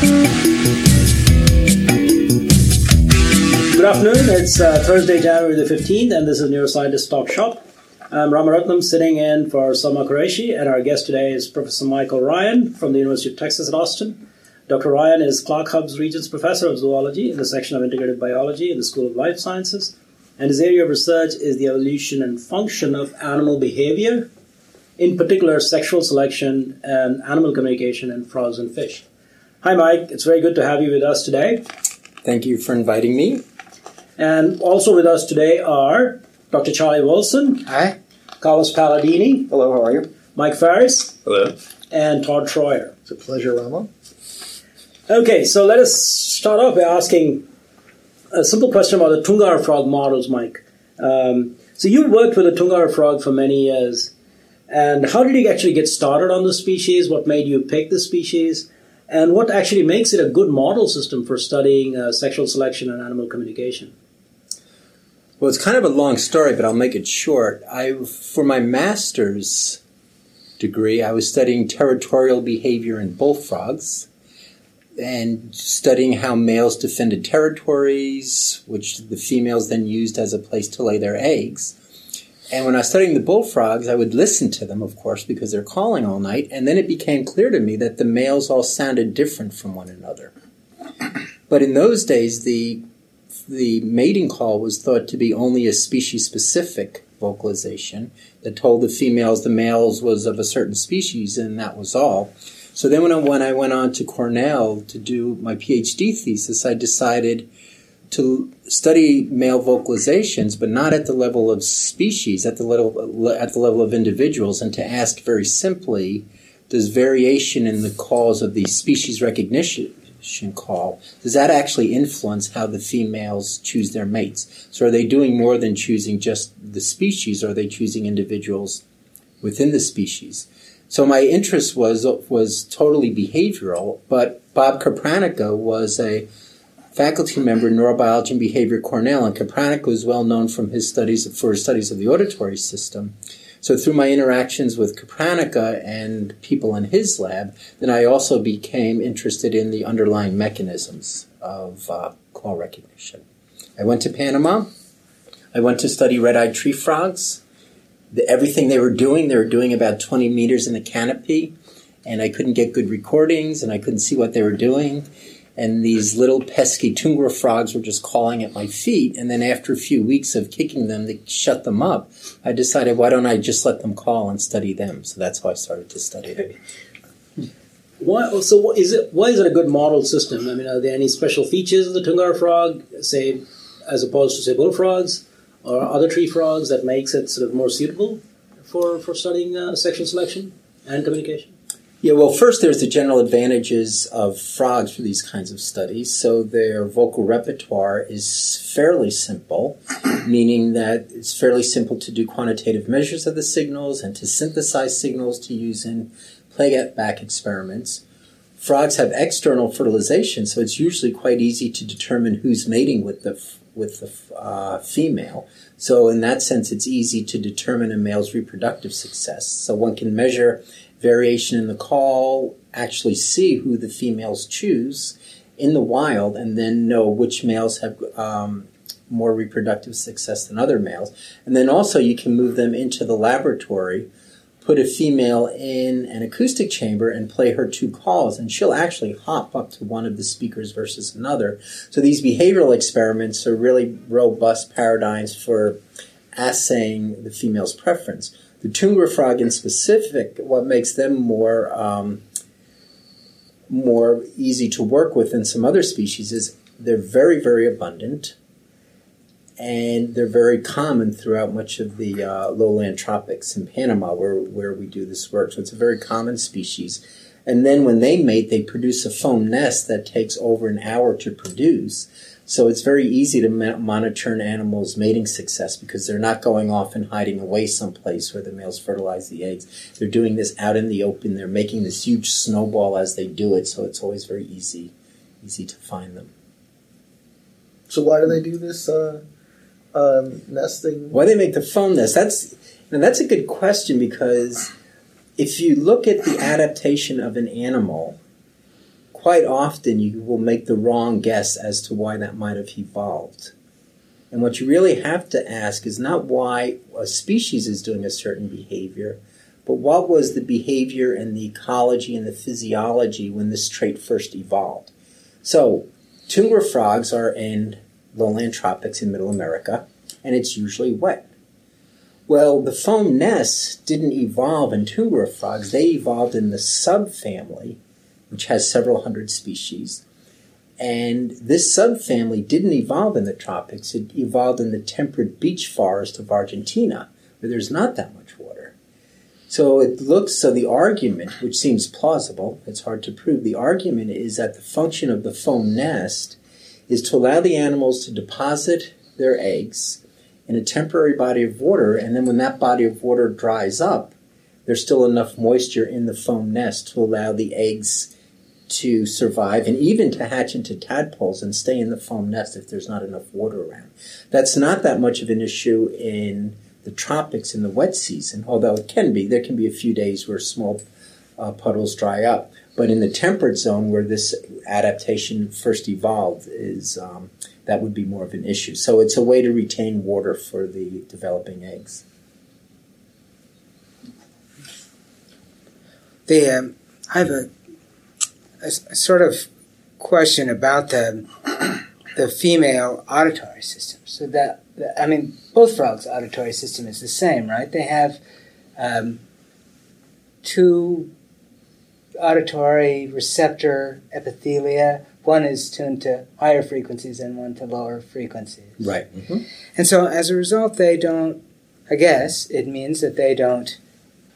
Good afternoon. It's uh, Thursday, January the 15th, and this is Neuroscientist Talk Shop. I'm Ramaratnam sitting in for Salma Qureshi, and our guest today is Professor Michael Ryan from the University of Texas at Austin. Dr. Ryan is Clark Hubbs Regents Professor of Zoology in the section of Integrative Biology in the School of Life Sciences, and his area of research is the evolution and function of animal behavior, in particular sexual selection and animal communication in frogs and fish. Hi, Mike. It's very good to have you with us today. Thank you for inviting me. And also with us today are Dr. Charlie Wilson, Hi. Carlos Palladini, Hello, how are you? Mike Farris, Hello. and Todd Troyer. It's a pleasure, Rama. Okay, so let us start off by asking a simple question about the Tungara frog models, Mike. Um, so you worked with the Tungara frog for many years, and how did you actually get started on the species? What made you pick the species? And what actually makes it a good model system for studying uh, sexual selection and animal communication? Well, it's kind of a long story, but I'll make it short. I, for my master's degree, I was studying territorial behavior in bullfrogs and studying how males defended territories, which the females then used as a place to lay their eggs. And when I was studying the bullfrogs, I would listen to them, of course, because they're calling all night. And then it became clear to me that the males all sounded different from one another. But in those days, the the mating call was thought to be only a species specific vocalization that told the females the males was of a certain species and that was all. So then when I, when I went on to Cornell to do my PhD thesis, I decided to study male vocalizations, but not at the level of species, at the level at the level of individuals, and to ask very simply, does variation in the calls of the species recognition call does that actually influence how the females choose their mates? So are they doing more than choosing just the species? Or are they choosing individuals within the species? So my interest was was totally behavioral, but Bob Capranica was a faculty member in neurobiology and behavior Cornell, and Capranica was well known from his studies for his studies of the auditory system. So through my interactions with Capranica and people in his lab, then I also became interested in the underlying mechanisms of uh, call recognition. I went to Panama. I went to study red-eyed tree frogs. The, everything they were doing, they were doing about 20 meters in a canopy, and I couldn't get good recordings, and I couldn't see what they were doing and these little pesky Tungara frogs were just calling at my feet. And then after a few weeks of kicking them to shut them up, I decided, why don't I just let them call and study them? So that's how I started to study them. Why, so what is it, why is it a good model system? I mean, are there any special features of the Tungara frog, say, as opposed to, say, bullfrogs or other tree frogs that makes it sort of more suitable for, for studying uh, sexual selection and communication? Yeah, well, first there's the general advantages of frogs for these kinds of studies. So their vocal repertoire is fairly simple, meaning that it's fairly simple to do quantitative measures of the signals and to synthesize signals to use in playback experiments. Frogs have external fertilization, so it's usually quite easy to determine who's mating with the with the uh, female. So in that sense, it's easy to determine a male's reproductive success. So one can measure variation in the call, actually see who the females choose in the wild, and then know which males have um, more reproductive success than other males. And then also you can move them into the laboratory, put a female in an acoustic chamber, and play her two calls, and she'll actually hop up to one of the speakers versus another. So these behavioral experiments are really robust paradigms for assaying the female's preference. The Tungara frog in specific, what makes them more um, more easy to work with than some other species is they're very, very abundant and they're very common throughout much of the uh, lowland tropics in Panama where, where we do this work. So it's a very common species. And then when they mate, they produce a foam nest that takes over an hour to produce. So it's very easy to ma- monitor an animal's mating success because they're not going off and hiding away someplace where the males fertilize the eggs. They're doing this out in the open. They're making this huge snowball as they do it, so it's always very easy, easy to find them. So why do they do this uh, um, nesting? Why they make the foam nest? That's and that's a good question because if you look at the adaptation of an animal quite often you will make the wrong guess as to why that might have evolved. And what you really have to ask is not why a species is doing a certain behavior, but what was the behavior and the ecology and the physiology when this trait first evolved? So, tungara frogs are in lowland tropics in middle America, and it's usually wet. Well, the foam nests didn't evolve in tungara frogs, they evolved in the subfamily, which has several hundred species. And this subfamily didn't evolve in the tropics, it evolved in the temperate beech forest of Argentina, where there's not that much water. So it looks, so the argument, which seems plausible, it's hard to prove, the argument is that the function of the foam nest is to allow the animals to deposit their eggs in a temporary body of water, and then when that body of water dries up, there's still enough moisture in the foam nest to allow the eggs to survive and even to hatch into tadpoles and stay in the foam nest if there's not enough water around. That's not that much of an issue in the tropics in the wet season, although it can be. There can be a few days where small uh, puddles dry up. But in the temperate zone where this adaptation first evolved, is um, that would be more of an issue. So it's a way to retain water for the developing eggs. The um, I have a, a, a sort of question about the the female auditory system. So that I mean, both frogs' auditory system is the same, right? They have um, two auditory receptor epithelia. One is tuned to higher frequencies and one to lower frequencies. Right. Mm-hmm. And so as a result, they don't, I guess it means that they don't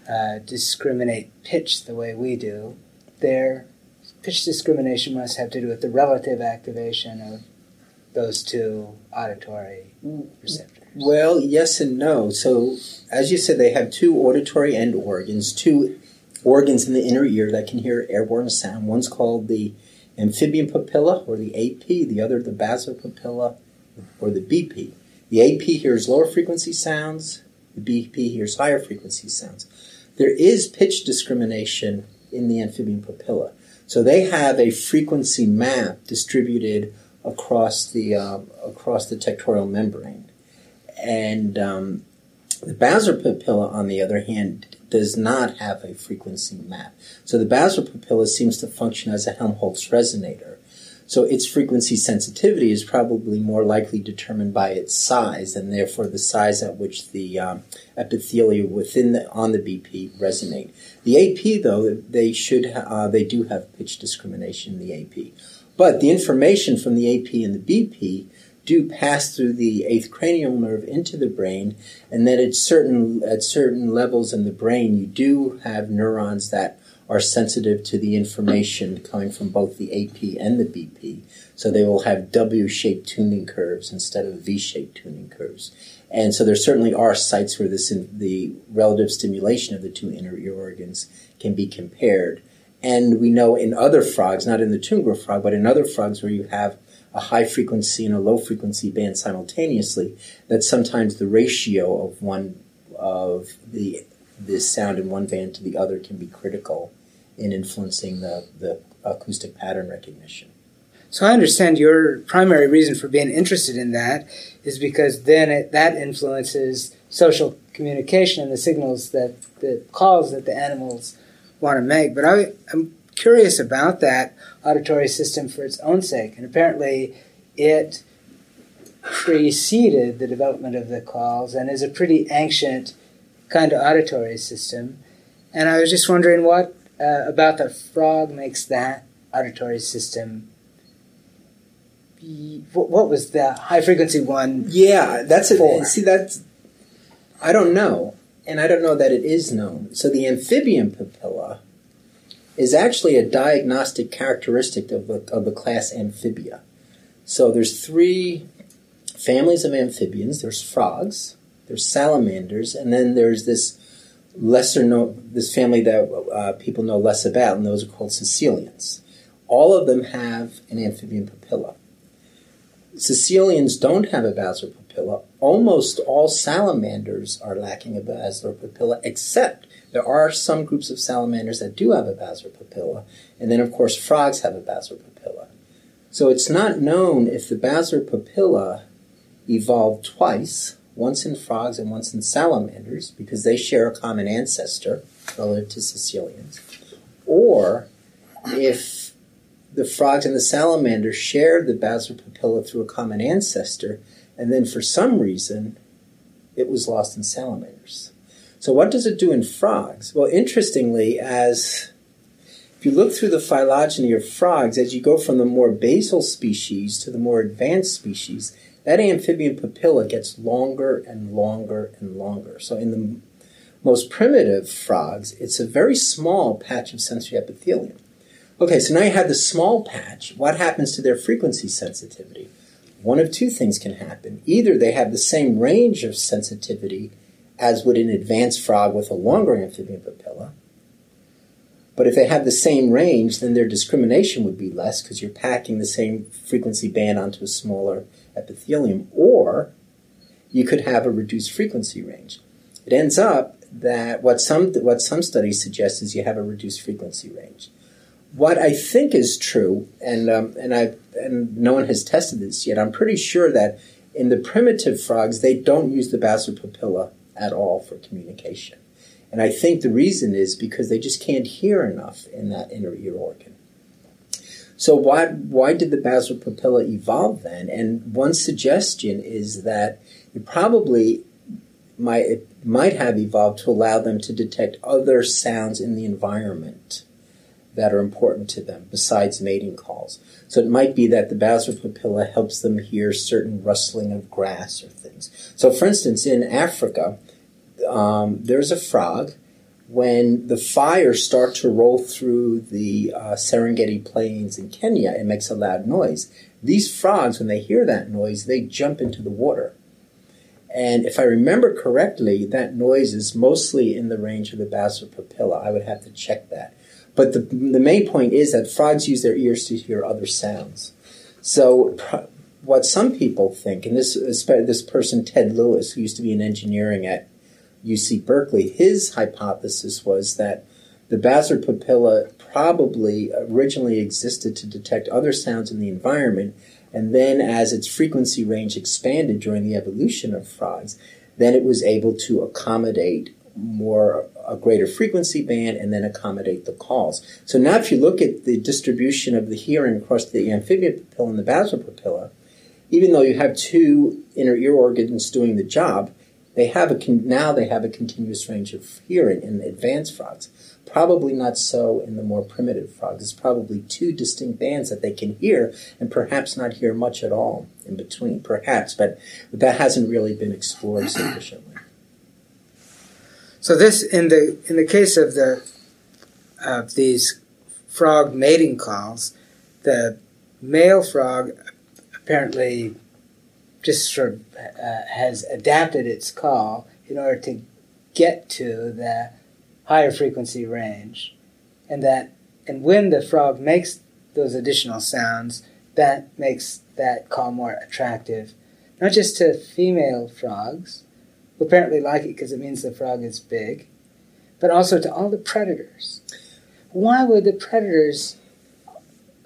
uh, discriminate pitch the way we do. Their pitch discrimination must have to do with the relative activation of those two auditory receptors. Well, yes and no. So, as you said, they have two auditory end organs, two organs in the inner ear that can hear airborne sound. One's called the amphibian papilla, or the AP, the other the basal papilla, or the BP. The AP hears lower frequency sounds, the BP hears higher frequency sounds. There is pitch discrimination in the amphibian papilla. So they have a frequency map distributed across the uh, across the tectorial membrane, and um, the basal papilla, on the other hand, does not have a frequency map. So the basal papilla seems to function as a Helmholtz resonator. So its frequency sensitivity is probably more likely determined by its size, and therefore the size at which the um, epithelia within the, on the BP resonate. The AP, though, they should uh, they do have pitch discrimination in the AP, but the information from the AP and the BP do pass through the eighth cranial nerve into the brain, and that at certain at certain levels in the brain, you do have neurons that are sensitive to the information coming from both the AP and the BP. So they will have W-shaped tuning curves instead of V-shaped tuning curves. And so there certainly are sites where this in, the relative stimulation of the two inner ear organs can be compared. And we know in other frogs, not in the tungara frog, but in other frogs where you have a high frequency and a low frequency band simultaneously, that sometimes the ratio of one of the the sound in one band to the other can be critical in influencing the, the acoustic pattern recognition. So I understand your primary reason for being interested in that is because then it, that influences social communication and the signals that the calls that the animals want to make. But I, I'm curious about that auditory system for its own sake, and apparently it preceded the development of the calls and is a pretty ancient kind of auditory system. And I was just wondering what uh, about the frog makes that auditory system. Be, what, what was the high frequency one? Yeah, that's it. See, that's I don't know, and I don't know that it is known. So the amphibian papilla is actually a diagnostic characteristic of the, of the class Amphibia. So there's three families of amphibians. There's frogs, there's salamanders, and then there's this lesser known this family that uh, people know less about, and those are called caecilians. All of them have an amphibian papilla. Caecilians don't have a basilar papilla. Almost all salamanders are lacking a basilar papilla, except There are some groups of salamanders that do have a basilar papilla, and then of course frogs have a basilar papilla. So it's not known if the basilar papilla evolved twice, once in frogs and once in salamanders, because they share a common ancestor relative to caecilians, or if the frogs and the salamanders shared the basilar papilla through a common ancestor, and then for some reason it was lost in salamanders. So, what does it do in frogs? Well, interestingly, as if you look through the phylogeny of frogs, as you go from the more basal species to the more advanced species, that amphibian papilla gets longer and longer and longer. So, in the most primitive frogs, it's a very small patch of sensory epithelium. Okay, so now you have the small patch. What happens to their frequency sensitivity? One of two things can happen. Either they have the same range of sensitivity as would an advanced frog with a longer amphibian papilla. But if they have the same range, then their discrimination would be less because you're packing the same frequency band onto a smaller epithelium. Or you could have a reduced frequency range. It ends up that what some what some studies suggest is you have a reduced frequency range. What I think is true, and um, and I and no one has tested this yet. I'm pretty sure that in the primitive frogs they don't use the basilar papilla at all for communication. And I think the reason is because they just can't hear enough in that inner ear organ. So why why did the basilar papilla evolve then? And one suggestion is that it probably might it might have evolved to allow them to detect other sounds in the environment that are important to them besides mating calls. So it might be that the basilar papilla helps them hear certain rustling of grass or things. So, for instance, in Africa, um, there's a frog. When the fires start to roll through the uh, Serengeti plains in Kenya, it makes a loud noise. These frogs, when they hear that noise, they jump into the water. And if I remember correctly, that noise is mostly in the range of the basilar papilla. I would have to check that. But the, the main point is that frogs use their ears to hear other sounds. So, what some people think, and this this person Ted Lewis, who used to be in engineering at UC Berkeley, his hypothesis was that the basilar papilla probably originally existed to detect other sounds in the environment, and then as its frequency range expanded during the evolution of frogs, then it was able to accommodate more a greater frequency band and then accommodate the calls. So now if you look at the distribution of the hearing across the amphibian papilla and the basilar papilla, even though you have two inner ear organs doing the job, they have a con- now they have a continuous range of hearing in advanced frogs. Probably not so in the more primitive frogs. It's probably two distinct bands that they can hear and perhaps not hear much at all in between. Perhaps, but that hasn't really been explored sufficiently. So this, in the in the case of the of these frog mating calls, the male frog apparently just sort of uh, has adapted its call in order to get to the higher frequency range, and that and when the frog makes those additional sounds, that makes that call more attractive, not just to female frogs, who apparently like it because it means the frog is big, but also to all the predators. Why would the predators?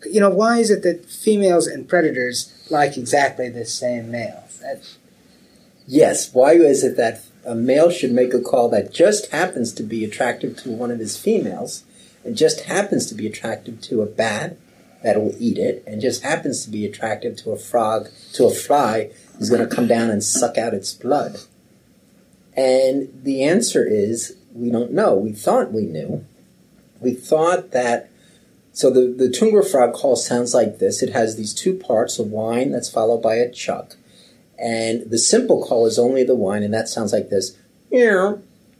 You know, why is it that females and predators like exactly the same males. That's... Yes, why is it that a male should make a call that just happens to be attractive to one of his females, and just happens to be attractive to a bat that will eat it, and just happens to be attractive to a frog, to a fly who's going to come down and suck out its blood? And the answer is we don't know. We thought we knew. We thought that so the, the Tungara frog call sounds like this. It has these two parts, a whine that's followed by a chuck. And the simple call is only the whine, and that sounds like this.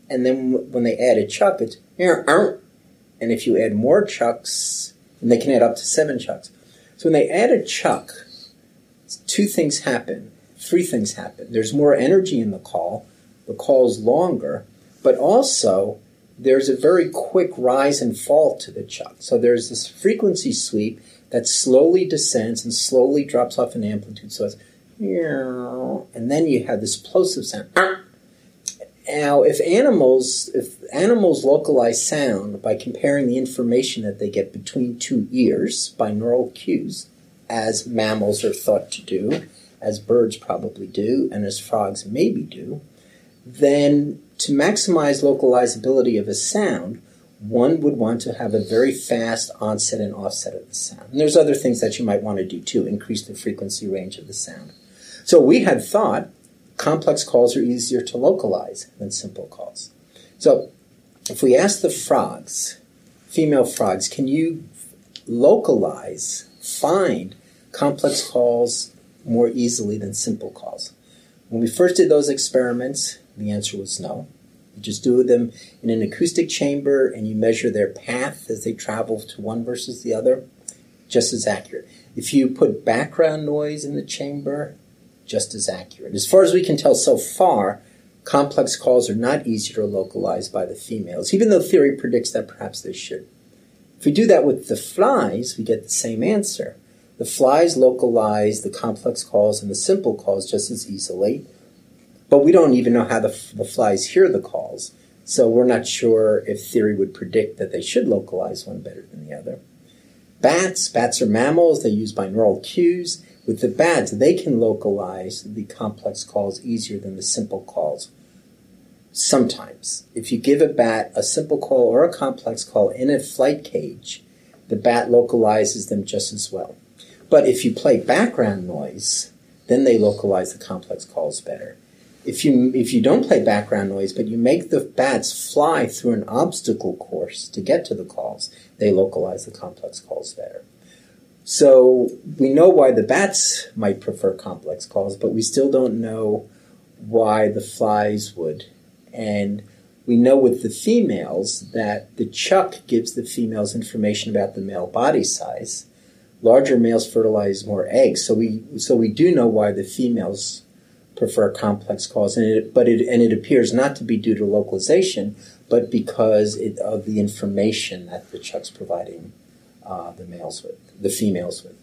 And then when they add a chuck, it's and if you add more chucks, and they can add up to seven chucks. So when they add a chuck, two things happen. Three things happen. There's more energy in the call. The call is longer, but also there's a very quick rise and fall to the chuck. So there's this frequency sweep that slowly descends and slowly drops off in amplitude. So it's and then you have this plosive sound. Now, if animals if animals localize sound by comparing the information that they get between two ears by neural cues, as mammals are thought to do, as birds probably do, and as frogs maybe do, then to maximize localizability of a sound, one would want to have a very fast onset and offset of the sound. And there's other things that you might want to do too, increase the frequency range of the sound. So we had thought complex calls are easier to localize than simple calls. So if we ask the frogs, female frogs, can you localize, find complex calls more easily than simple calls? When we first did those experiments, the answer was no. You just do them in an acoustic chamber and you measure their path as they travel to one versus the other, just as accurate. If you put background noise in the chamber, just as accurate. As far as we can tell so far, complex calls are not easier to localize by the females, even though theory predicts that perhaps they should. If we do that with the flies, we get the same answer. The flies localize the complex calls and the simple calls just as easily, but we don't even know how the, the flies hear the calls, so we're not sure if theory would predict that they should localize one better than the other. Bats, bats are mammals, they use binaural cues. With the bats, they can localize the complex calls easier than the simple calls. Sometimes. If you give a bat a simple call or a complex call in a flight cage, the bat localizes them just as well. But if you play background noise, then they localize the complex calls better. If you if you don't play background noise, but you make the bats fly through an obstacle course to get to the calls, they localize the complex calls better. So we know why the bats might prefer complex calls, but we still don't know why the flies would. And we know with the females that the chuck gives the females information about the male body size. Larger males fertilize more eggs, so we so we do know why the females prefer complex calls, and it, but it and it appears not to be due to localization, but because it, of the information that the chuck's providing uh, the males with, the females with.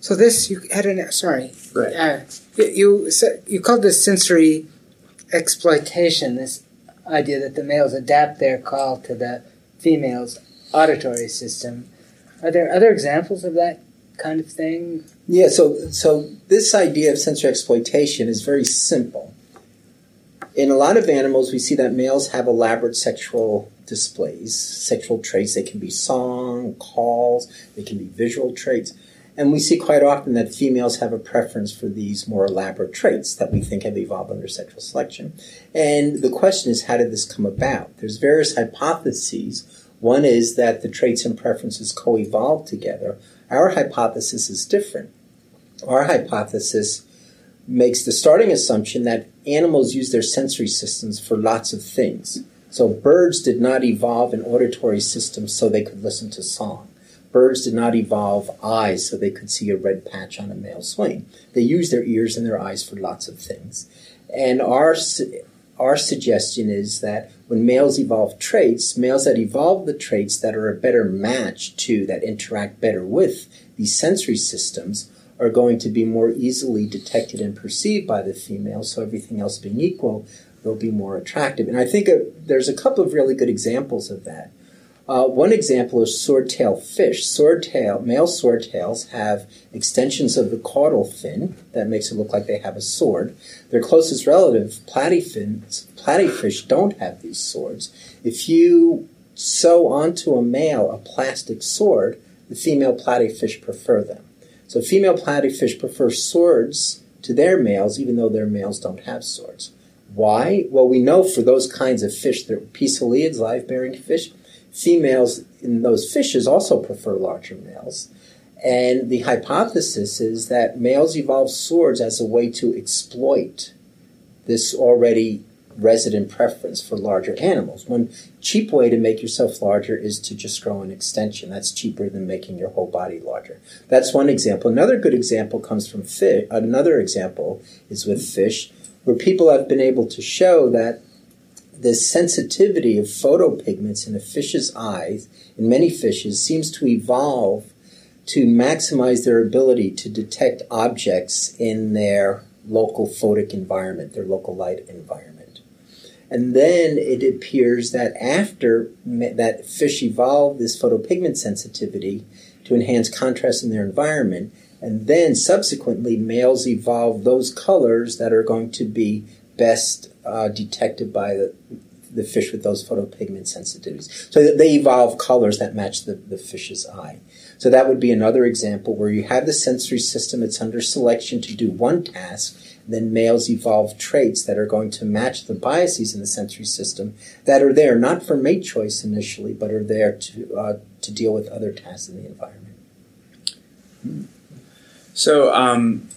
So this you had an sorry. Right. Uh, you you, said, you called this sensory exploitation. This idea that the males adapt their call to the female's auditory system. Are there other examples of that kind of thing? Yeah. So so this idea of sensory exploitation is very simple. In a lot of animals, we see that males have elaborate sexual displays, sexual traits. They can be song, calls, they can be visual traits. And we see quite often that females have a preference for these more elaborate traits that we think have evolved under sexual selection. And the question is, how did this come about? There's various hypotheses. One is that the traits and preferences co evolved together. Our hypothesis is different. Our hypothesis makes the starting assumption that animals use their sensory systems for lots of things. So birds did not evolve an auditory system so they could listen to song. Birds did not evolve eyes so they could see a red patch on a male swain. They use their ears and their eyes for lots of things. And our our suggestion is that when males evolve traits, males that evolve the traits that are a better match to, that interact better with these sensory systems, are going to be more easily detected and perceived by the female. So everything else being equal, they'll be more attractive. And I think uh, there's a couple of really good examples of that. Uh, one example is swordtail fish. Swordtail, male swordtails have extensions of the caudal fin that makes it look like they have a sword. Their closest relative, platyfins, platyfish, don't have these swords. If you sew onto a male a plastic sword, the female platyfish prefer them. So female platyfish prefer swords to their males, even though their males don't have swords. Why? Well, we know for those kinds of fish, they're poeciliids, live-bearing fish, females in those fishes also prefer larger males. And the hypothesis is that males evolved swords as a way to exploit this already resident preference for larger animals. One cheap way to make yourself larger is to just grow an extension. That's cheaper than making your whole body larger. That's one example. Another good example comes from fish. Another example is with fish where people have been able to show that the sensitivity of photopigments in a fish's eyes, in many fishes, seems to evolve to maximize their ability to detect objects in their local photic environment, their local light environment. And then it appears that after that fish evolved this photopigment sensitivity to enhance contrast in their environment, and then subsequently males evolve those colors that are going to be best uh, detected by the, the fish with those photopigment sensitivities. So they evolve colors that match the, the fish's eye. So that would be another example where you have the sensory system, it's under selection to do one task, then males evolve traits that are going to match the biases in the sensory system that are there not for mate choice initially, but are there to uh, to deal with other tasks in the environment. So, um,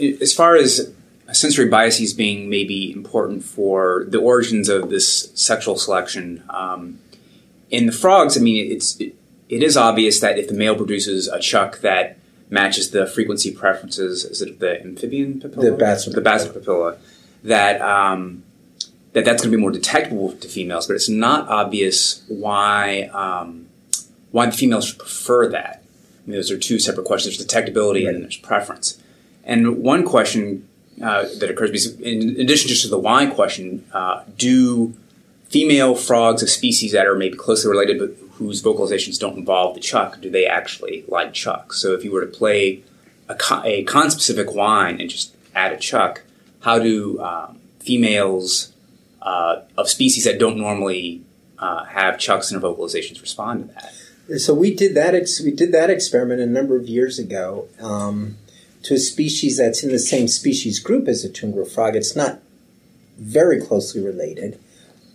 as far as sensory biases being maybe important for the origins of this sexual selection, um, in the frogs, I mean, it's it, it is obvious that if the male produces a chuck that matches the frequency preferences, is it the amphibian papilla? The basilar the basilar papilla, that um, that that's going to be more detectable to females, but it's not obvious why um, why the females should prefer that. I mean, those are two separate questions. There's detectability and then there's preference. And one question uh, that occurs, because in addition just to the why question, uh, do female frogs of species that are maybe closely related but whose vocalizations don't involve the chuck, do they actually like chuck? So if you were to play a, con- a con-specific whine and just add a chuck, how do um, females uh, of species that don't normally uh, have chucks in their vocalizations respond to that? So we did that. Ex- we did that experiment a number of years ago um, to a species that's in the same species group as the tungara frog. It's not very closely related.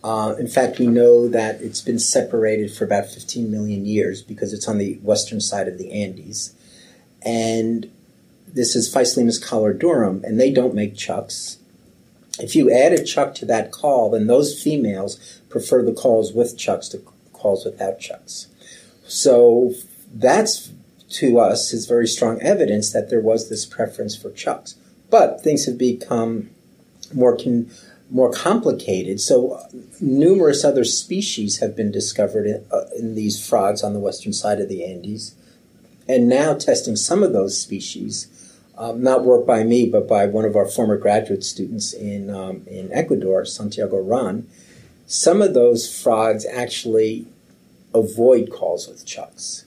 Uh, in fact, we know that it's been separated for about 15 million years because it's on the western side of the Andes, and this is Physalaemus coloradorum, and they don't make chucks. If you add a chuck to that call, then those females prefer the calls with chucks to calls without chucks. So that's to us is very strong evidence that there was this preference for chucks. But things have become more con- more complicated. So uh, numerous other species have been discovered in, uh, in these frogs on the western side of the Andes, and now testing some of those species. Um, not work by me, but by one of our former graduate students in um, in Ecuador, Santiago Ron. Some of those frogs actually avoid calls with chucks.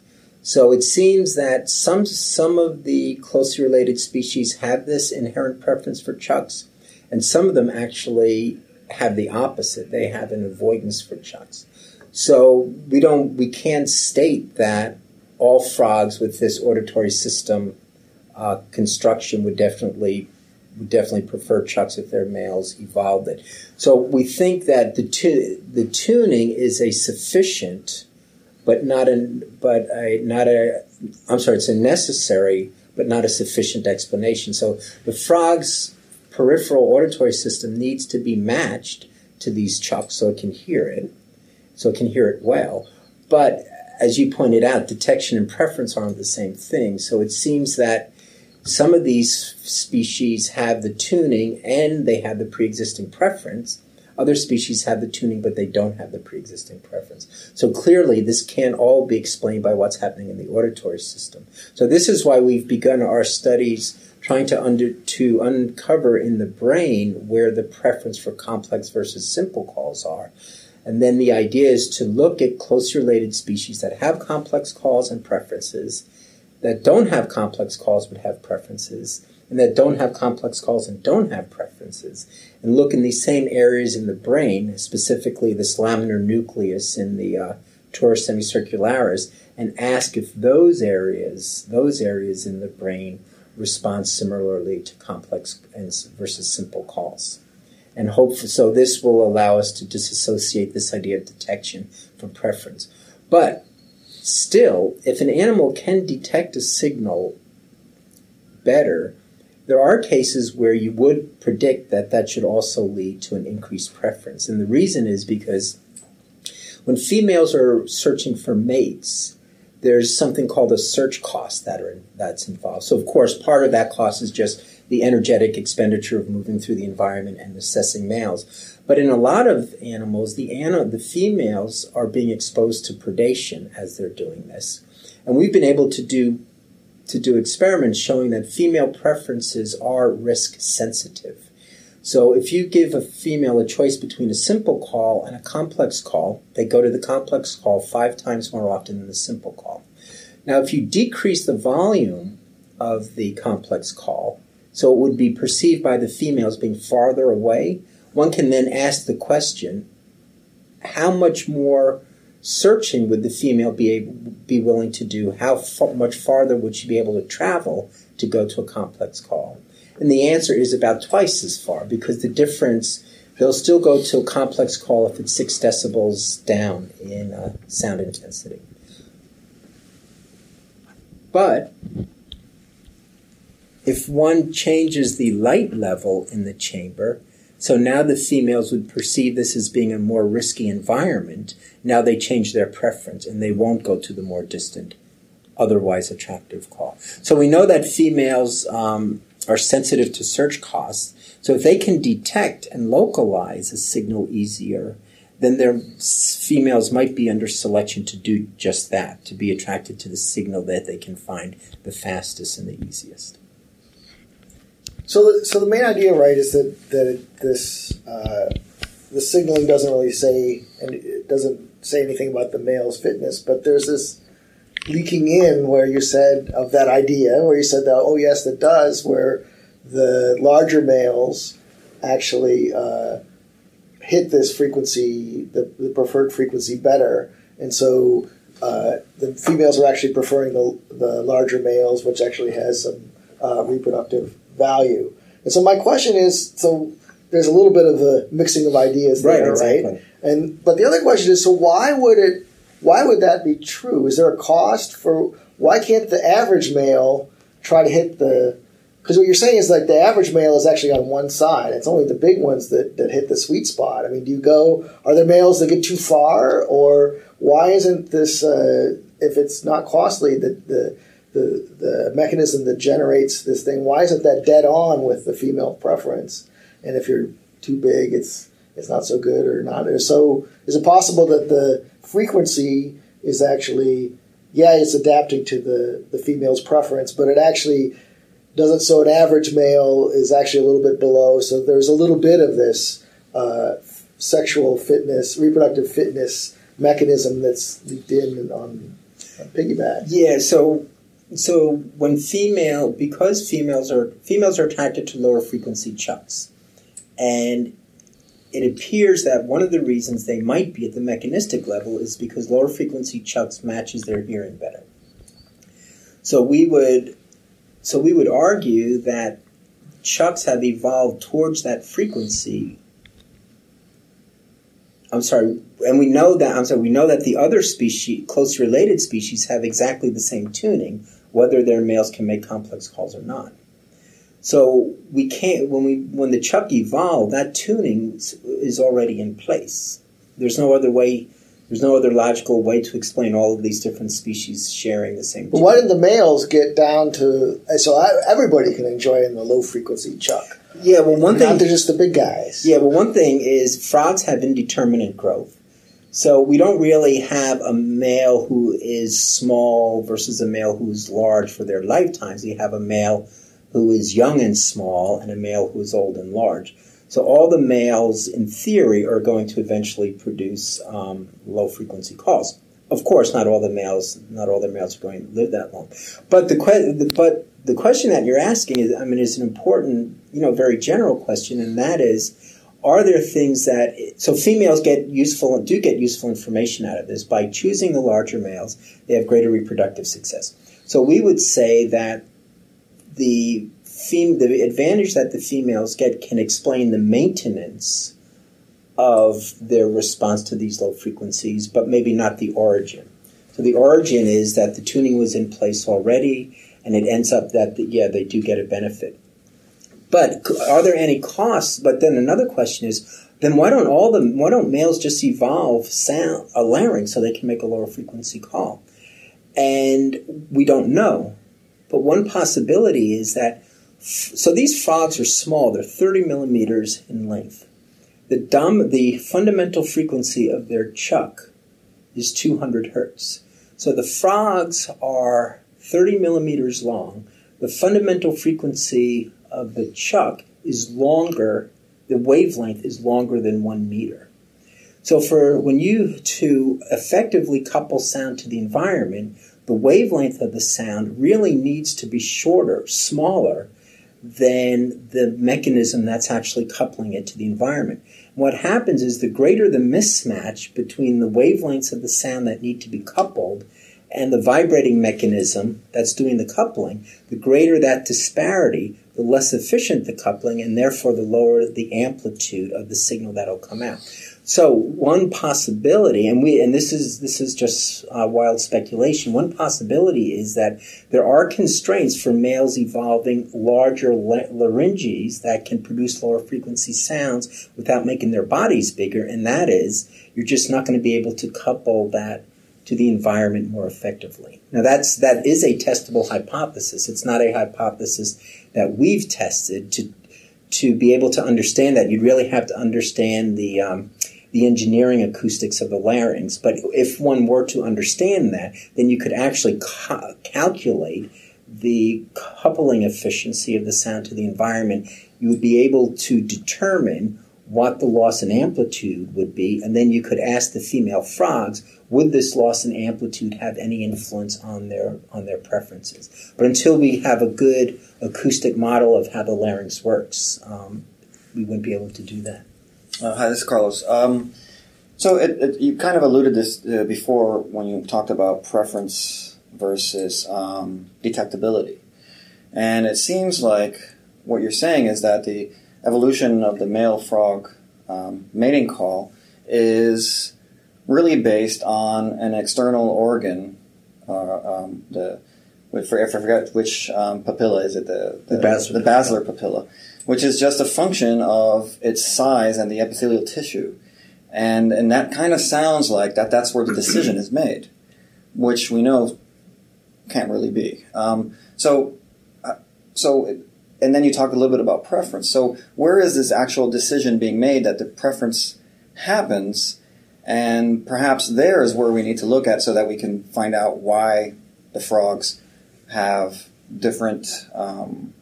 So it seems that some some of the closely related species have this inherent preference for chucks, and some of them actually have the opposite. They have an avoidance for chucks. So we don't we can't state that all frogs with this auditory system uh, construction would definitely would definitely prefer chucks if their males evolved it. So we think that the tu- the tuning is a sufficient but not a but a not a I'm sorry, it's a necessary but not a sufficient explanation. So the frog's peripheral auditory system needs to be matched to these chucks so it can hear it, so it can hear it well. But as you pointed out, detection and preference aren't the same thing. So it seems that some of these species have the tuning and they have the pre-existing preference. Other species have the tuning, but they don't have the pre-existing preference. So clearly, this can all be explained by what's happening in the auditory system. So this is why we've begun our studies trying to under to uncover in the brain where the preference for complex versus simple calls are. And then the idea is to look at closely related species that have complex calls and preferences, that don't have complex calls but have preferences, and that don't have complex calls and don't have preferences, and look in these same areas in the brain, specifically this laminar nucleus in the uh, torus semicircularis, and ask if those areas, those areas in the brain, respond similarly to complex and versus simple calls. And hope so this will allow us to disassociate this idea of detection from preference. But still, if an animal can detect a signal better, there are cases where you would predict that that should also lead to an increased preference. And the reason is because when females are searching for mates, there's something called a search cost that are that's involved. So of course, part of that cost is just the energetic expenditure of moving through the environment and assessing males. But in a lot of animals, the an- the females are being exposed to predation as they're doing this, and we've been able to do to do experiments showing that female preferences are risk sensitive. So if you give a female a choice between a simple call and a complex call, they go to the complex call five times more often than the simple call. Now, if you decrease the volume of the complex call, so it would be perceived by the females being farther away, one can then ask the question how much more searching would the female be able, be willing to do? How fa- much farther would she be able to travel to go to a complex call? And the answer is about twice as far because the difference, they'll still go to a complex call if it's six decibels down in uh, sound intensity. But if one changes the light level in the chamber, so now the females would perceive this as being a more risky environment. Now they change their preference and they won't go to the more distant, otherwise attractive call. So we know that females um, are sensitive to search costs. So if they can detect and localize a signal easier, then their females might be under selection to do just that, to be attracted to the signal that they can find the fastest and the easiest. So, the, so the main idea, right, is that that it, this uh, the signaling doesn't really say, and it doesn't say anything about the male's fitness, but there's this leaking in where you said of that idea, where you said that, oh yes, that does, where the larger males actually uh, hit this frequency, the, the preferred frequency better, and so uh, the females are actually preferring the, the larger males, which actually has some uh, reproductive value. And so my question is, so there's a little bit of a mixing of ideas Right, there, exactly. right? And but the other question is, so why would it? Why would that be true? Is there a cost for? Why can't the average male try to hit the? Because what you're saying is like the average male is actually on one side. It's only the big ones that, that hit the sweet spot. I mean, do you go? Are there males that get too far, or why isn't this? Uh, if it's not costly, the the the the mechanism that generates this thing, why isn't that dead on with the female preference? And if you're too big, it's it's not so good or not. So is it possible that the frequency is actually yeah, it's adapting to the the female's preference, but it actually doesn't. So an average male is actually a little bit below. So there's a little bit of this uh, sexual fitness, reproductive fitness mechanism that's leaked in on, on piggyback. Yeah, so so when female because females are females are attracted to lower frequency chucks. And it appears that one of the reasons they might be at the mechanistic level is because lower frequency chucks matches their hearing better. So we would so we would argue that chucks have evolved towards that frequency. I'm sorry, and we know that I'm sorry, we know that the other species, close related species, have exactly the same tuning, whether their males can make complex calls or not. So we can't when we when the chuck evolved, that tuning is already in place. There's no other way. There's no other logical way to explain all of these different species sharing the same. But why didn't the males get down to so I, everybody can enjoy in the low frequency chuck? Yeah, well, one thing. Not just the big guys. Yeah, well, one thing is frogs have indeterminate growth. So we don't really have a male who is small versus a male who's large for their lifetimes. We have a male who is young and small and a male who is old and large. So all the males, in theory, are going to eventually produce um, low frequency calls. Of course, not all the males, not all the males are going to live that long. But the que- but the question that you're asking is, I mean, is an important, you know, very general question, and that is, are there things that so females get useful and do get useful information out of this by choosing the larger males? They have greater reproductive success. So we would say that the fem- the advantage that the females get can explain the maintenance of their response to these low frequencies, but maybe not the origin. So the origin is that the tuning was in place already, and it ends up that yeah they do get a benefit. But are there any costs? But then another question is, then why don't all the why don't males just evolve sound a larynx so they can make a lower frequency call? And we don't know. But one possibility is that so these frogs are small; they're 30 millimeters in length. The dom- the fundamental frequency of their chuck is 200 hertz. So the frogs are 30 millimeters long. The fundamental frequency of the chuck is longer the wavelength is longer than one meter. So for when you to effectively couple sound to the environment, the wavelength of the sound really needs to be shorter, smaller than the mechanism that's actually coupling it to the environment. What happens is the greater the mismatch between the wavelengths of the sound that need to be coupled and the vibrating mechanism that's doing the coupling, the greater that disparity, the less efficient the coupling, and therefore the lower the amplitude of the signal that'll come out. So one possibility, and we, and this is this is just uh, wild speculation. One possibility is that there are constraints for males evolving larger larynges that can produce lower frequency sounds without making their bodies bigger, and that is you're just not going to be able to couple that to the environment more effectively. Now that's that is a testable hypothesis. It's not a hypothesis that we've tested to to be able to understand that. You'd really have to understand the um, the engineering acoustics of the larynx. But if one were to understand that, then you could actually ca- calculate the coupling efficiency of the sound to the environment. You would be able to determine what the loss in amplitude would be, and then you could ask the female frogs, would this loss in amplitude have any influence on their on their preferences? But until we have a good acoustic model of how the larynx works, um, we wouldn't be able to do that. Uh, hi, this is Carlos. Um, so it, it, you kind of alluded this uh, before when you talked about preference versus um, detectability, and it seems like what you're saying is that the evolution of the male frog um, mating call is really based on an external organ, uh, um, the I forget which um, papilla is it the the, the basilar, the basilar papilla which is just a function of its size and the epithelial tissue. And, and that kind of sounds like that that's where the decision is made, which we know can't really be. Um, so, uh, so, and then you talk a little bit about preference. So, where is this actual decision being made that the preference happens? And perhaps there is where we need to look at so that we can find out why the frogs have different um,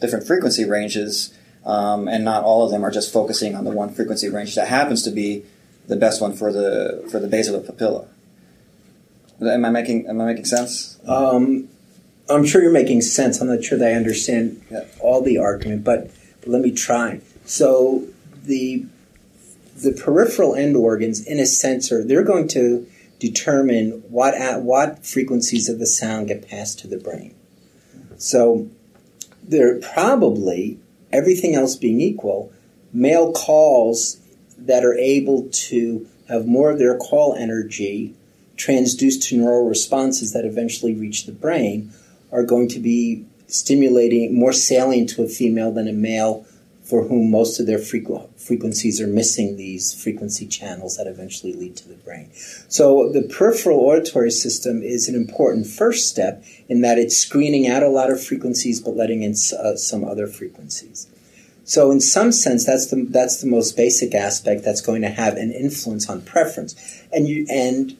different frequency ranges, um, and not all of them are just focusing on the one frequency range that happens to be the best one for the for the basilar papilla. Am I making Am I making sense? Um, I'm sure you're making sense. I'm not sure that I understand all the argument, but, but let me try. So the the peripheral end organs in a sensor, they're going to determine what at what frequencies of the sound get passed to the brain. So there probably, everything else being equal, male calls that are able to have more of their call energy transduced to neural responses that eventually reach the brain are going to be stimulating more salient to a female than a male for whom most of their frequ- frequencies are missing these frequency channels that eventually lead to the brain. So the peripheral auditory system is an important first step in that it's screening out a lot of frequencies but letting in uh, some other frequencies. So in some sense, that's the that's the most basic aspect that's going to have an influence on preference. And you and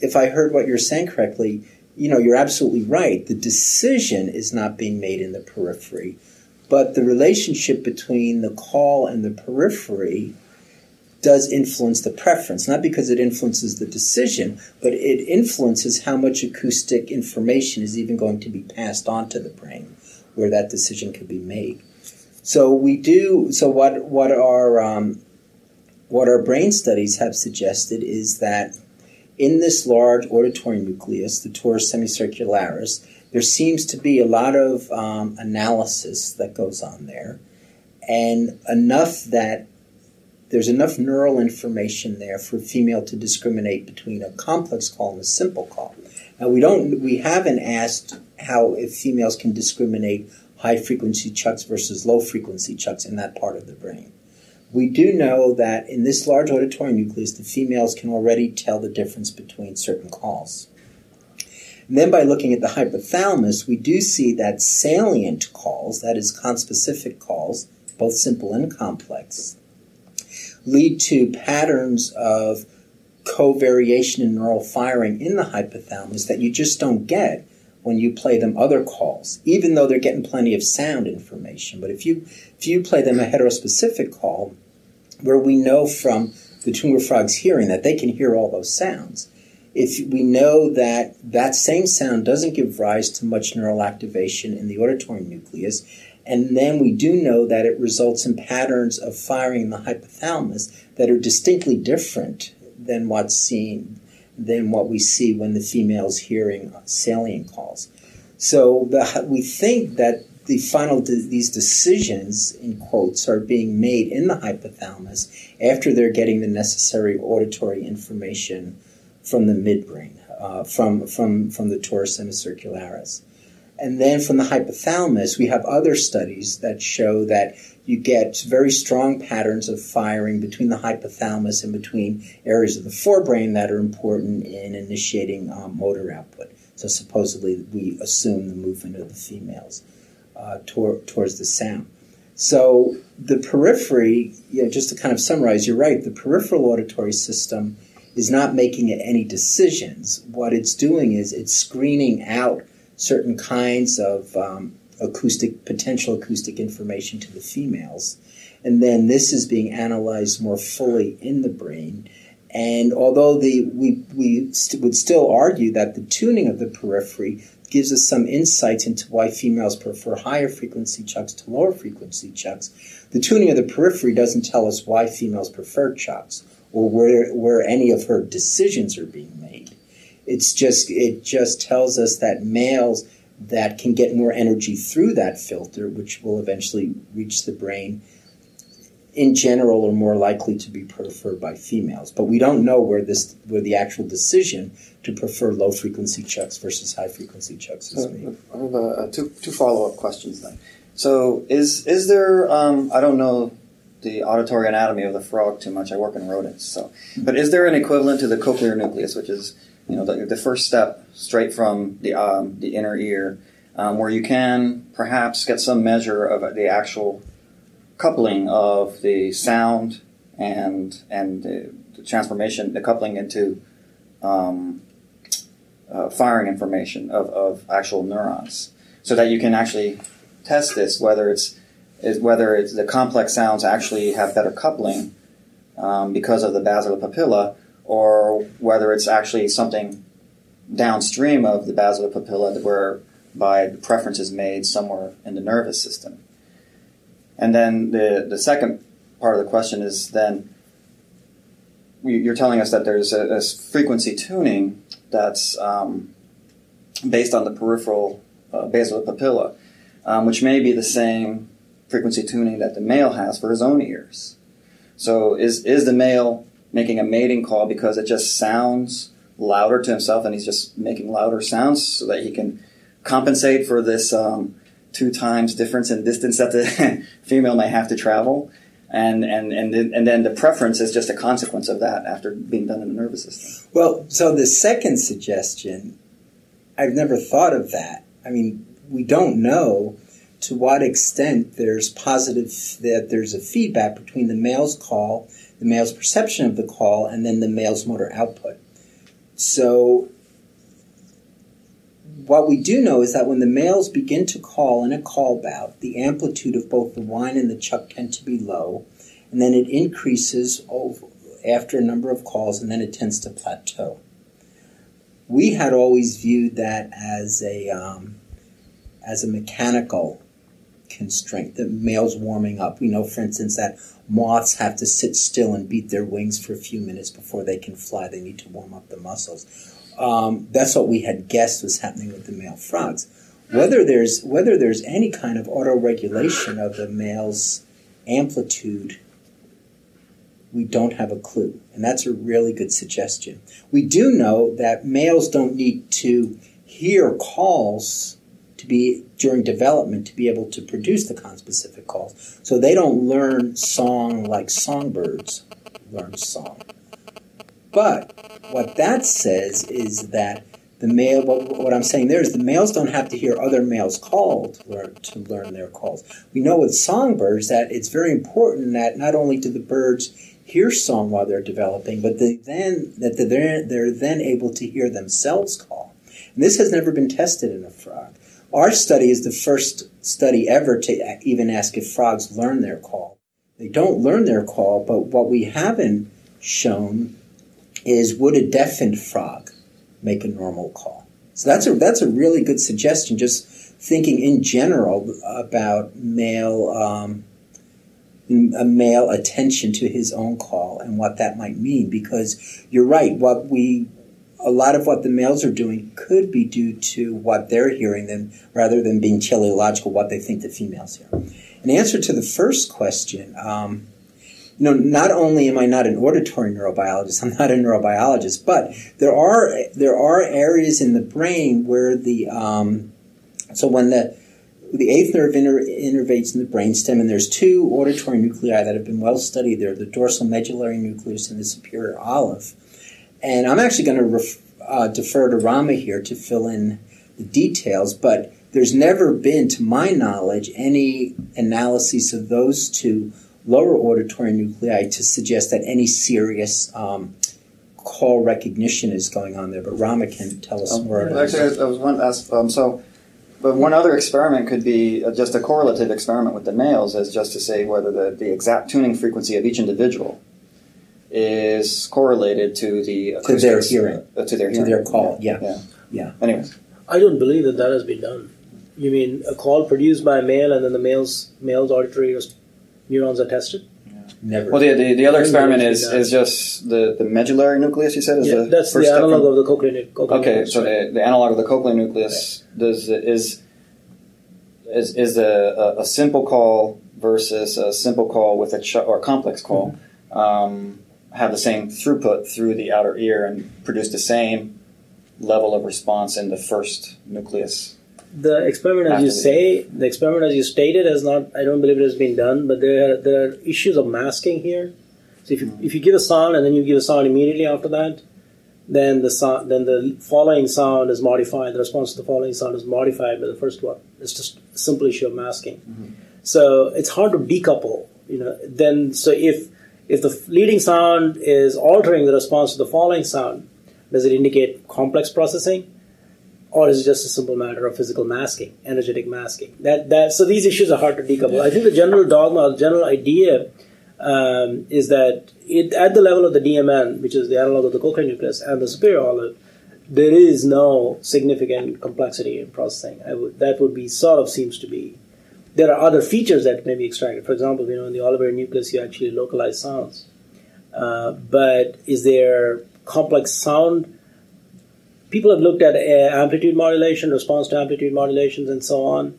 if I heard what you're saying correctly, you know you're absolutely right. The decision is not being made in the periphery but the relationship between the call and the periphery does influence the preference, not because it influences the decision, but it influences how much acoustic information is even going to be passed on to the brain where that decision could be made. So we do. So what what our um, what our brain studies have suggested is that in this large auditory nucleus, the torus semicircularis, there seems to be a lot of um, analysis that goes on there, and enough that there's enough neural information there for a female to discriminate between a complex call and a simple call. Now we don't, we haven't asked how if females can discriminate high frequency chucks versus low frequency chucks in that part of the brain. We do know that in this large auditory nucleus, the females can already tell the difference between certain calls. And then by looking at the hypothalamus, we do see that salient calls, that is, conspecific calls, both simple and complex, lead to patterns of covariation in neural firing in the hypothalamus that you just don't get when you play them other calls, even though they're getting plenty of sound information. But if you if you play them a heterospecific call, where we know from the Tungara frog's hearing that they can hear all those sounds, if we know that that same sound doesn't give rise to much neural activation in the auditory nucleus, and then we do know that it results in patterns of firing in the hypothalamus that are distinctly different than what's seen than what we see when the female's hearing salient calls. So the, we think that the final de- these decisions in quotes are being made in the hypothalamus after they're getting the necessary auditory information from the midbrain, uh, from from from the torus semicircularis. And then from the hypothalamus, we have other studies that show that you get very strong patterns of firing between the hypothalamus and between areas of the forebrain that are important in initiating um, motor output. So supposedly, we assume the movement of the females uh, tor- towards the sound. So the periphery, you know, just to kind of summarize, you're right. The peripheral auditory system is not making any decisions. What it's doing is it's screening out certain kinds of um, acoustic potential acoustic information to the females, and then this is being analyzed more fully in the brain. And although the we we st- would still argue that the tuning of the periphery gives us some insights into why females prefer higher frequency chucks to lower frequency chucks, the tuning of the periphery doesn't tell us why females prefer chucks or where where any of her decisions are being made. It's just it just tells us that males that can get more energy through that filter, which will eventually reach the brain, in general are more likely to be preferred by females. But we don't know where this where the actual decision to prefer low frequency chucks versus high frequency chucks is made. I have uh, two two follow up questions then. So is is there um, I don't know the auditory anatomy of the frog too much. I work in rodents, so. But is there an equivalent to the cochlear nucleus, which is you know the, the first step straight from the um, the inner ear, um, where you can perhaps get some measure of the actual coupling of the sound and and the, the transformation, the coupling into um, uh, firing information of, of actual neurons, so that you can actually test this whether it's is whether it's the complex sounds actually have better coupling um, because of the basilar papilla, or whether it's actually something downstream of the basilar papilla whereby the preference is made somewhere in the nervous system. And then the, the second part of the question is then you're telling us that there's a, a frequency tuning that's um, based on the peripheral uh, basilar papilla, um, which may be the same frequency tuning that the male has for his own ears. So is is the male making a mating call because it just sounds louder to himself and he's just making louder sounds so that he can compensate for this um, two times difference in distance that the female may have to travel? And, and, and, then, and then the preference is just a consequence of that after being done in the nervous system. Well, so the second suggestion, I've never thought of that. I mean, we don't know to what extent there's positive that there's a feedback between the male's call, the male's perception of the call, and then the male's motor output. So what we do know is that when the males begin to call in a call bout, the amplitude of both the whine and the chuck tend to be low, and then it increases over, after a number of calls, and then it tends to plateau. We had always viewed that as a um, as a mechanical constraint. The male's warming up. We know, for instance, that moths have to sit still and beat their wings for a few minutes before they can fly. They need to warm up the muscles. Um, that's what we had guessed was happening with the male frogs. Whether there's whether there's any kind of auto-regulation of the male's amplitude, we don't have a clue, and that's a really good suggestion. We do know that males don't need to hear calls to be during development to be able to produce the conspecific calls. So they don't learn song like songbirds learn song. But what that says is that the male, what I'm saying there is the males don't have to hear other males call to learn, to learn their calls. We know with songbirds that it's very important that not only do the birds hear song while they're developing, but they then that they're, they're then able to hear themselves call. And this has never been tested in a frog. Our study is the first study ever to even ask if frogs learn their call. They don't learn their call, but what we haven't shown is would a deafened frog make a normal call? So that's a that's a really good suggestion. Just thinking in general about male um, a male attention to his own call and what that might mean. Because you're right, what we a lot of what the males are doing could be due to what they're hearing than rather than being teleological what they think the females hear. In answer to the first question, um, you know, not only am I not an auditory neurobiologist, I'm not a neurobiologist, but there are there are areas in the brain where the um, so when the the eighth nerve inner, innervates in the brainstem, and there's two auditory nuclei that have been well studied. They're the dorsal medullary nucleus and the superior olive. And I'm actually going to ref, uh, defer to Rama here to fill in the details, but there's never been, to my knowledge, any analyses of those two lower auditory nuclei to suggest that any serious um, call recognition is going on there. But Rama can tell us um, more about Actually, I was one ask, um, so, but one other experiment could be uh, just a correlative experiment with the males, as just to say whether the, the exact tuning frequency of each individual is correlated to the To their hearing. uh, to their to their call. Yeah. yeah. Yeah. Anyways, I don't believe that that has been done. You mean a call produced by a male and then the male's male's auditory neurons are tested? Never. well, the, the, the other experiment would it is, be done? is just the, the medullary nucleus. You said is Yeah, the that's first the analog from- of the cochlear. cochlear Okay, nerves, so right? the, the analog of the cochlear nucleus does is is is a, a, a simple call versus a simple call with a ch- or a complex call um, have the same throughput through the outer ear and produce the same level of response in the first nucleus. The experiment, as you say, the experiment, as you stated, has not. I don't believe it has been done, but there are, there are issues of masking here. So if you, hmm. if you give a sound and then you give a sound immediately after that, then the sound, then the following sound is modified. The response to the following sound is modified by the first one. It's just a simple issue of masking. Hmm. So it's hard to decouple. You know, then so if if the leading sound is altering the response to the following sound, does it indicate complex processing? Or is it just a simple matter of physical masking, energetic masking? That that so these issues are hard to decouple. I think the general dogma, the general idea, um, is that it, at the level of the DMN, which is the analog of the cochlear nucleus, and the superior olive, there is no significant complexity in processing. Would, that would be sort of seems to be. There are other features that may be extracted. For example, you know, in the olivary nucleus, you actually localize sounds. Uh, but is there complex sound? People have looked at uh, amplitude modulation, response to amplitude modulations, and so on.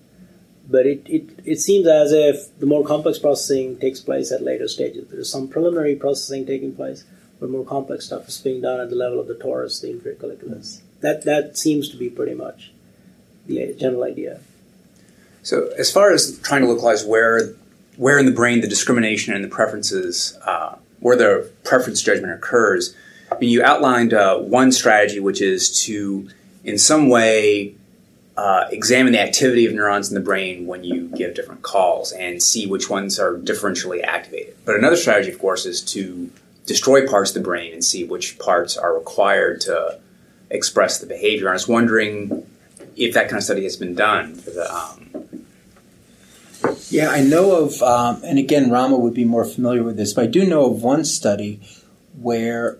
But it, it, it seems as if the more complex processing takes place at later stages. There is some preliminary processing taking place, but more complex stuff is being done at the level of the torus, the inferior colliculus. That, that seems to be pretty much the general idea. So, as far as trying to localize where where in the brain the discrimination and the preferences, uh, where the preference judgment occurs, I mean, you outlined uh, one strategy, which is to, in some way, uh, examine the activity of neurons in the brain when you give different calls and see which ones are differentially activated. But another strategy, of course, is to destroy parts of the brain and see which parts are required to express the behavior. And I was wondering if that kind of study has been done for the. Um, Yeah, I know of, um, and again, Rama would be more familiar with this, but I do know of one study where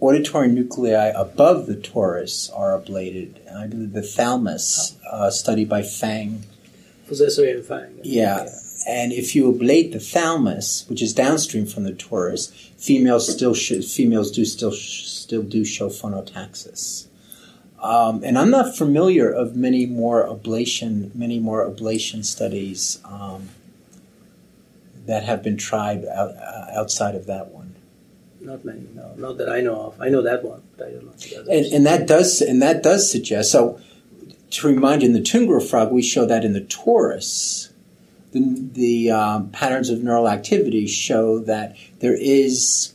auditory nuclei above the torus are ablated. I believe the thalamus, uh, studied by Fang. Possessory and Fang. Yeah, and if you ablate the thalamus, which is downstream from the torus, females still should, females do still still do show phonotaxis. Um, and I'm not familiar of many more ablation, many more ablation studies um, that have been tried out, uh, outside of that one. Not many, no. Not that I know of. I know that one, but I don't know. And, and that does and that does suggest. So, to remind you, in the Tungara frog, we show that in the torus, the, the um, patterns of neural activity show that there is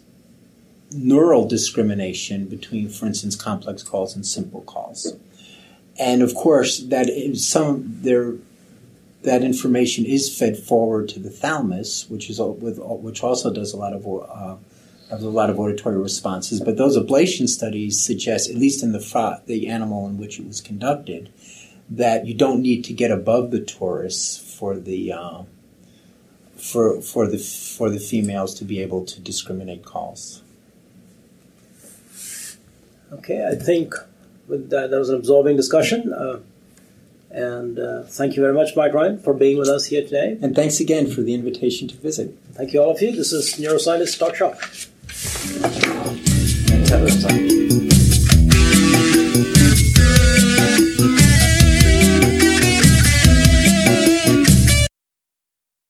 neural discrimination between, for instance, complex calls and simple calls. And of course, that some there that information is fed forward to the thalamus, which is which also does a lot of uh, of a lot of auditory responses. But those ablation studies suggest, at least in the the animal in which it was conducted, that you don't need to get above the torus for the uh, for for the for the females to be able to discriminate calls. Okay, I think with that, that was an absorbing discussion. Uh, and uh, thank you very much, Mike Ryan, for being with us here today. And thanks again for the invitation to visit. Thank you, all of you. This is Neuroscientist Talk Shop. And Tetris.